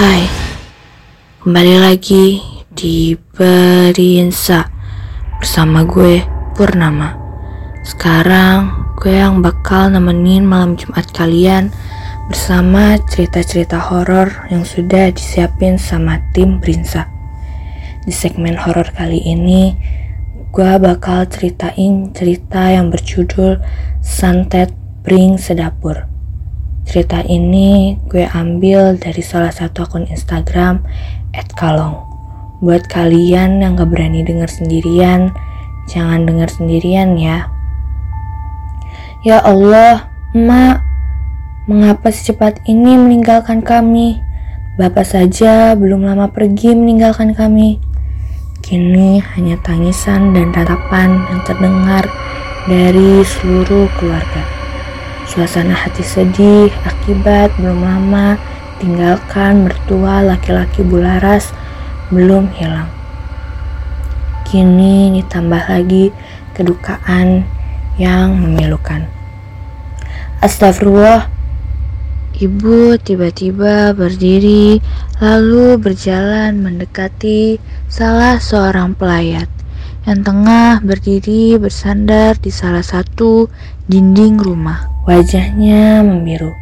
Hai, kembali lagi di Berinsa bersama gue Purnama. Sekarang gue yang bakal nemenin malam Jumat kalian bersama cerita-cerita horor yang sudah disiapin sama tim Berinsa. Di segmen horor kali ini, gue bakal ceritain cerita yang berjudul Santet Bring Sedapur. Cerita ini gue ambil dari salah satu akun Instagram @kalong. Buat kalian yang gak berani denger sendirian, jangan denger sendirian ya. Ya Allah, Emak, mengapa secepat ini meninggalkan kami? Bapak saja belum lama pergi meninggalkan kami. Kini hanya tangisan dan ratapan yang terdengar dari seluruh keluarga. Suasana hati sedih akibat belum lama tinggalkan mertua laki-laki bularas belum hilang. Kini ditambah lagi kedukaan yang memilukan. Astagfirullah. Ibu tiba-tiba berdiri lalu berjalan mendekati salah seorang pelayat yang tengah berdiri bersandar di salah satu dinding rumah. Wajahnya membiru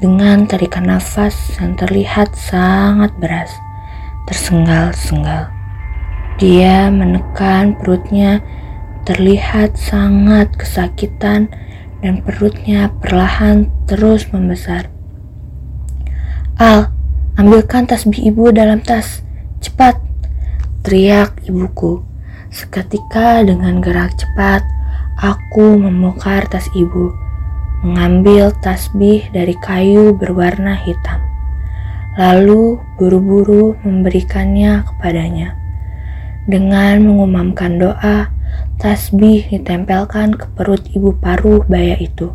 dengan tarikan nafas yang terlihat sangat beras, tersengal-sengal. Dia menekan perutnya, terlihat sangat kesakitan dan perutnya perlahan terus membesar. Al, ambilkan tasbih ibu dalam tas, cepat! Teriak ibuku. Seketika dengan gerak cepat, aku membongkar tas ibu mengambil tasbih dari kayu berwarna hitam, lalu buru-buru memberikannya kepadanya. Dengan mengumamkan doa, tasbih ditempelkan ke perut ibu paruh baya itu.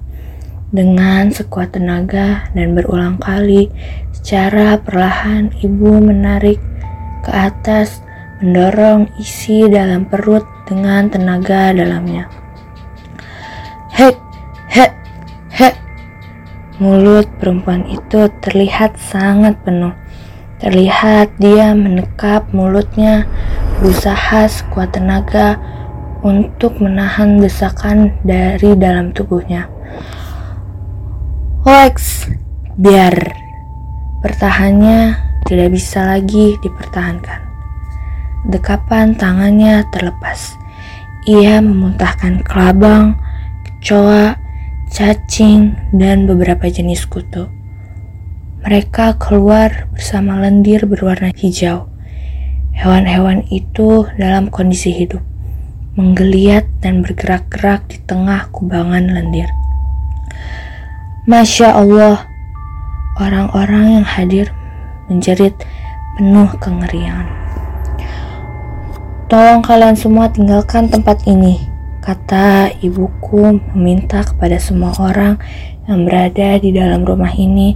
Dengan sekuat tenaga dan berulang kali, secara perlahan ibu menarik ke atas, mendorong isi dalam perut dengan tenaga dalamnya. Hek, hek, Hek, mulut perempuan itu terlihat sangat penuh. Terlihat dia menekap mulutnya, berusaha sekuat tenaga untuk menahan desakan dari dalam tubuhnya. Lex, biar pertahannya tidak bisa lagi dipertahankan. Dekapan tangannya terlepas. Ia memuntahkan kelabang, kecoa, cacing, dan beberapa jenis kutu. Mereka keluar bersama lendir berwarna hijau. Hewan-hewan itu dalam kondisi hidup, menggeliat dan bergerak-gerak di tengah kubangan lendir. Masya Allah, orang-orang yang hadir menjerit penuh kengerian. Tolong kalian semua tinggalkan tempat ini. Kata ibuku meminta kepada semua orang yang berada di dalam rumah ini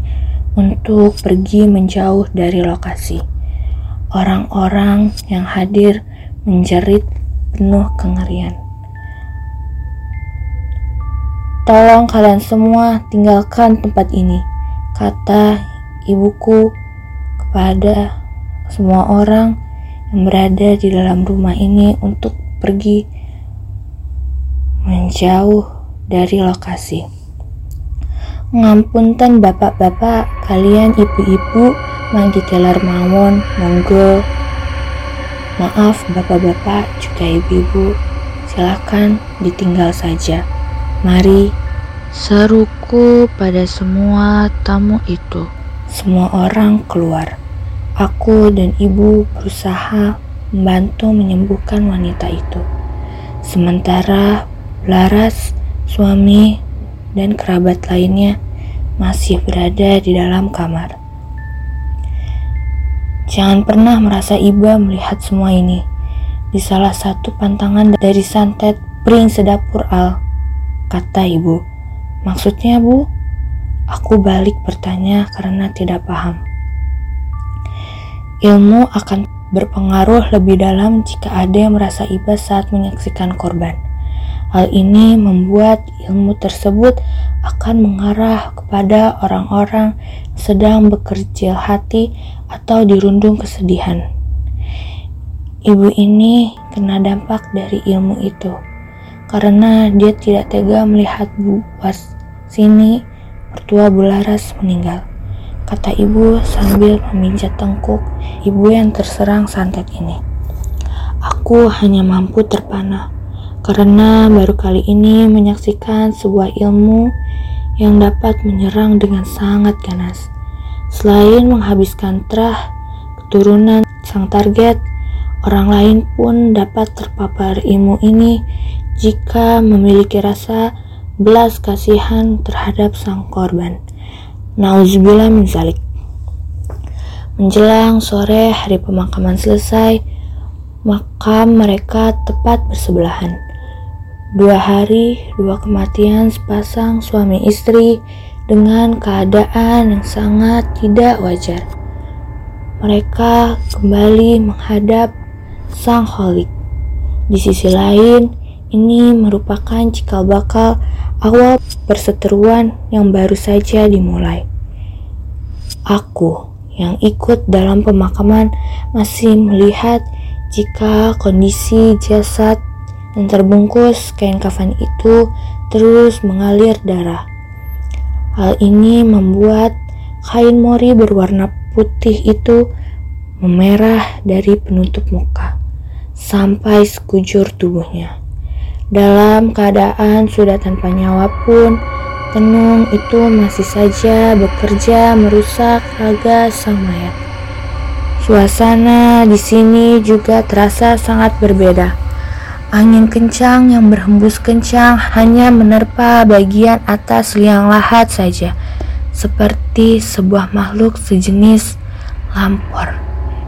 untuk pergi menjauh dari lokasi. Orang-orang yang hadir menjerit penuh kengerian. Tolong kalian semua tinggalkan tempat ini, kata ibuku kepada semua orang yang berada di dalam rumah ini untuk pergi menjauh dari lokasi. Ngampunten bapak-bapak, kalian ibu-ibu, manggi telar mawon, monggo. Maaf bapak-bapak juga ibu-ibu, silakan ditinggal saja. Mari seruku pada semua tamu itu. Semua orang keluar. Aku dan ibu berusaha membantu menyembuhkan wanita itu. Sementara Laras, suami, dan kerabat lainnya masih berada di dalam kamar. Jangan pernah merasa iba melihat semua ini. Di salah satu pantangan dari santet Pring Sedapur Al, kata ibu. Maksudnya bu? Aku balik bertanya karena tidak paham. Ilmu akan berpengaruh lebih dalam jika ada yang merasa iba saat menyaksikan korban. Hal ini membuat ilmu tersebut akan mengarah kepada orang-orang sedang bekerja hati atau dirundung kesedihan. Ibu ini kena dampak dari ilmu itu karena dia tidak tega melihat Bu sini mertua Bularas meninggal. Kata ibu sambil memijat tengkuk ibu yang terserang santet ini. Aku hanya mampu terpana karena baru kali ini menyaksikan sebuah ilmu yang dapat menyerang dengan sangat ganas. Selain menghabiskan terah keturunan sang target, orang lain pun dapat terpapar ilmu ini jika memiliki rasa belas kasihan terhadap sang korban. Nauzubillah min zalik. Menjelang sore hari pemakaman selesai, makam mereka tepat bersebelahan. Dua hari, dua kematian sepasang suami istri dengan keadaan yang sangat tidak wajar. Mereka kembali menghadap Sang Holik. Di sisi lain, ini merupakan cikal bakal awal perseteruan yang baru saja dimulai. Aku yang ikut dalam pemakaman masih melihat jika kondisi jasad dan terbungkus kain kafan itu terus mengalir darah. Hal ini membuat kain mori berwarna putih itu memerah dari penutup muka sampai sekujur tubuhnya. Dalam keadaan sudah tanpa nyawa pun, tenung itu masih saja bekerja merusak raga sang mayat. Suasana di sini juga terasa sangat berbeda. Angin kencang yang berhembus kencang hanya menerpa bagian atas liang lahat saja, seperti sebuah makhluk sejenis lampor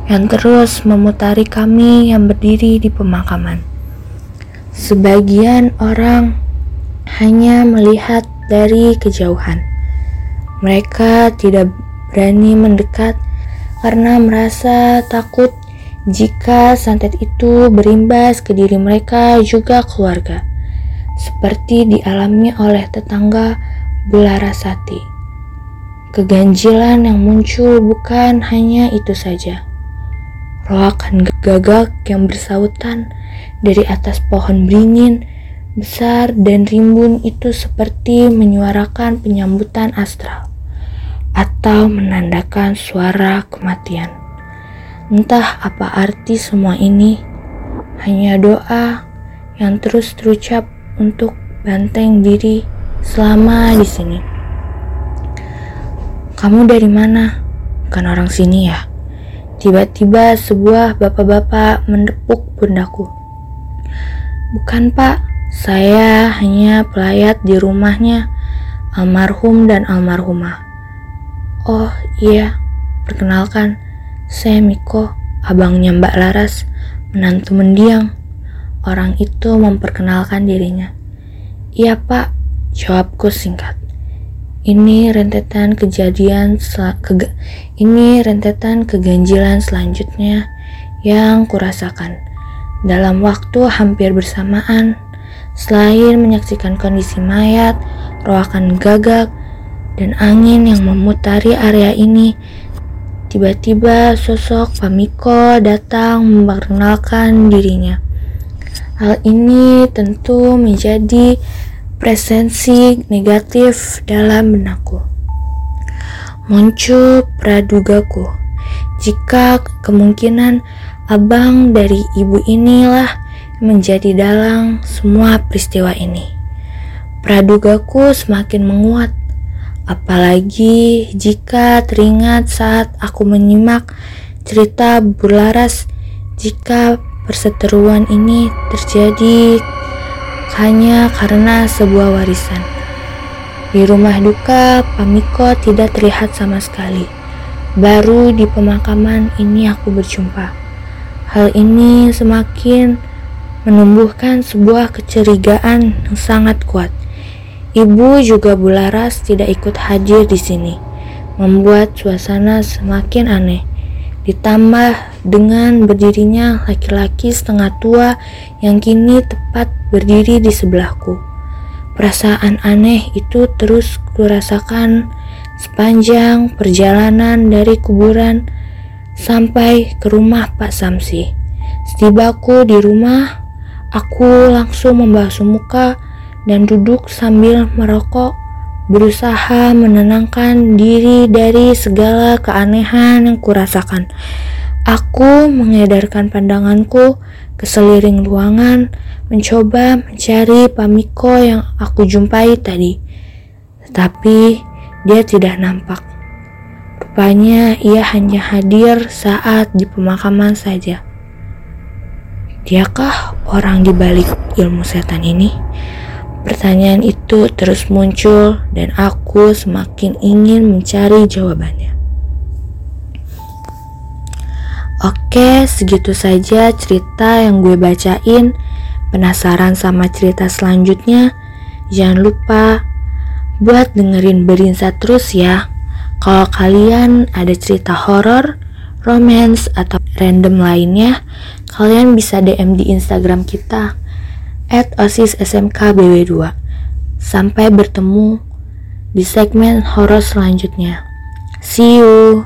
yang terus memutari kami yang berdiri di pemakaman. Sebagian orang hanya melihat dari kejauhan. Mereka tidak berani mendekat karena merasa takut jika santet itu berimbas ke diri mereka juga keluarga, seperti dialami oleh tetangga Bularasati. Keganjilan yang muncul bukan hanya itu saja. Roakan gagak yang bersautan dari atas pohon beringin besar dan rimbun itu seperti menyuarakan penyambutan astral atau menandakan suara kematian. Entah apa arti semua ini, hanya doa yang terus terucap untuk banteng diri selama di sini. Kamu dari mana? Kan orang sini ya. Tiba-tiba sebuah bapak-bapak mendepuk pundaku. Bukan pak, saya hanya pelayat di rumahnya almarhum dan almarhumah. Oh iya, perkenalkan, saya Miko, abangnya Mbak Laras, menantu mendiang. Orang itu memperkenalkan dirinya. Iya pak, jawabku singkat. Ini rentetan kejadian ke, ini rentetan keganjilan selanjutnya yang kurasakan dalam waktu hampir bersamaan. Selain menyaksikan kondisi mayat, roakan gagak, dan angin yang memutari area ini, Tiba-tiba sosok Pamiko datang memperkenalkan dirinya. Hal ini tentu menjadi presensi negatif dalam benakku. Muncul pradugaku jika kemungkinan abang dari ibu inilah menjadi dalang semua peristiwa ini. Pradugaku semakin menguat Apalagi jika teringat saat aku menyimak cerita Bularas jika perseteruan ini terjadi hanya karena sebuah warisan. Di rumah duka, Pamiko tidak terlihat sama sekali. Baru di pemakaman ini aku berjumpa. Hal ini semakin menumbuhkan sebuah kecurigaan yang sangat kuat. Ibu juga Bularas tidak ikut hadir di sini, membuat suasana semakin aneh. Ditambah dengan berdirinya laki-laki setengah tua yang kini tepat berdiri di sebelahku. Perasaan aneh itu terus kurasakan sepanjang perjalanan dari kuburan sampai ke rumah Pak Samsi. Setibaku di rumah, aku langsung membasuh muka dan duduk sambil merokok berusaha menenangkan diri dari segala keanehan yang kurasakan. Aku mengedarkan pandanganku ke seliring ruangan, mencoba mencari Pamiko yang aku jumpai tadi. Tetapi dia tidak nampak. Rupanya ia hanya hadir saat di pemakaman saja. Diakah orang di balik ilmu setan ini? Pertanyaan itu terus muncul dan aku semakin ingin mencari jawabannya. Oke, segitu saja cerita yang gue bacain. Penasaran sama cerita selanjutnya? Jangan lupa buat dengerin Berinsa terus ya. Kalau kalian ada cerita horor, romance, atau random lainnya, kalian bisa DM di Instagram kita at OSIS SMK BW2. Sampai bertemu di segmen horor selanjutnya. See you.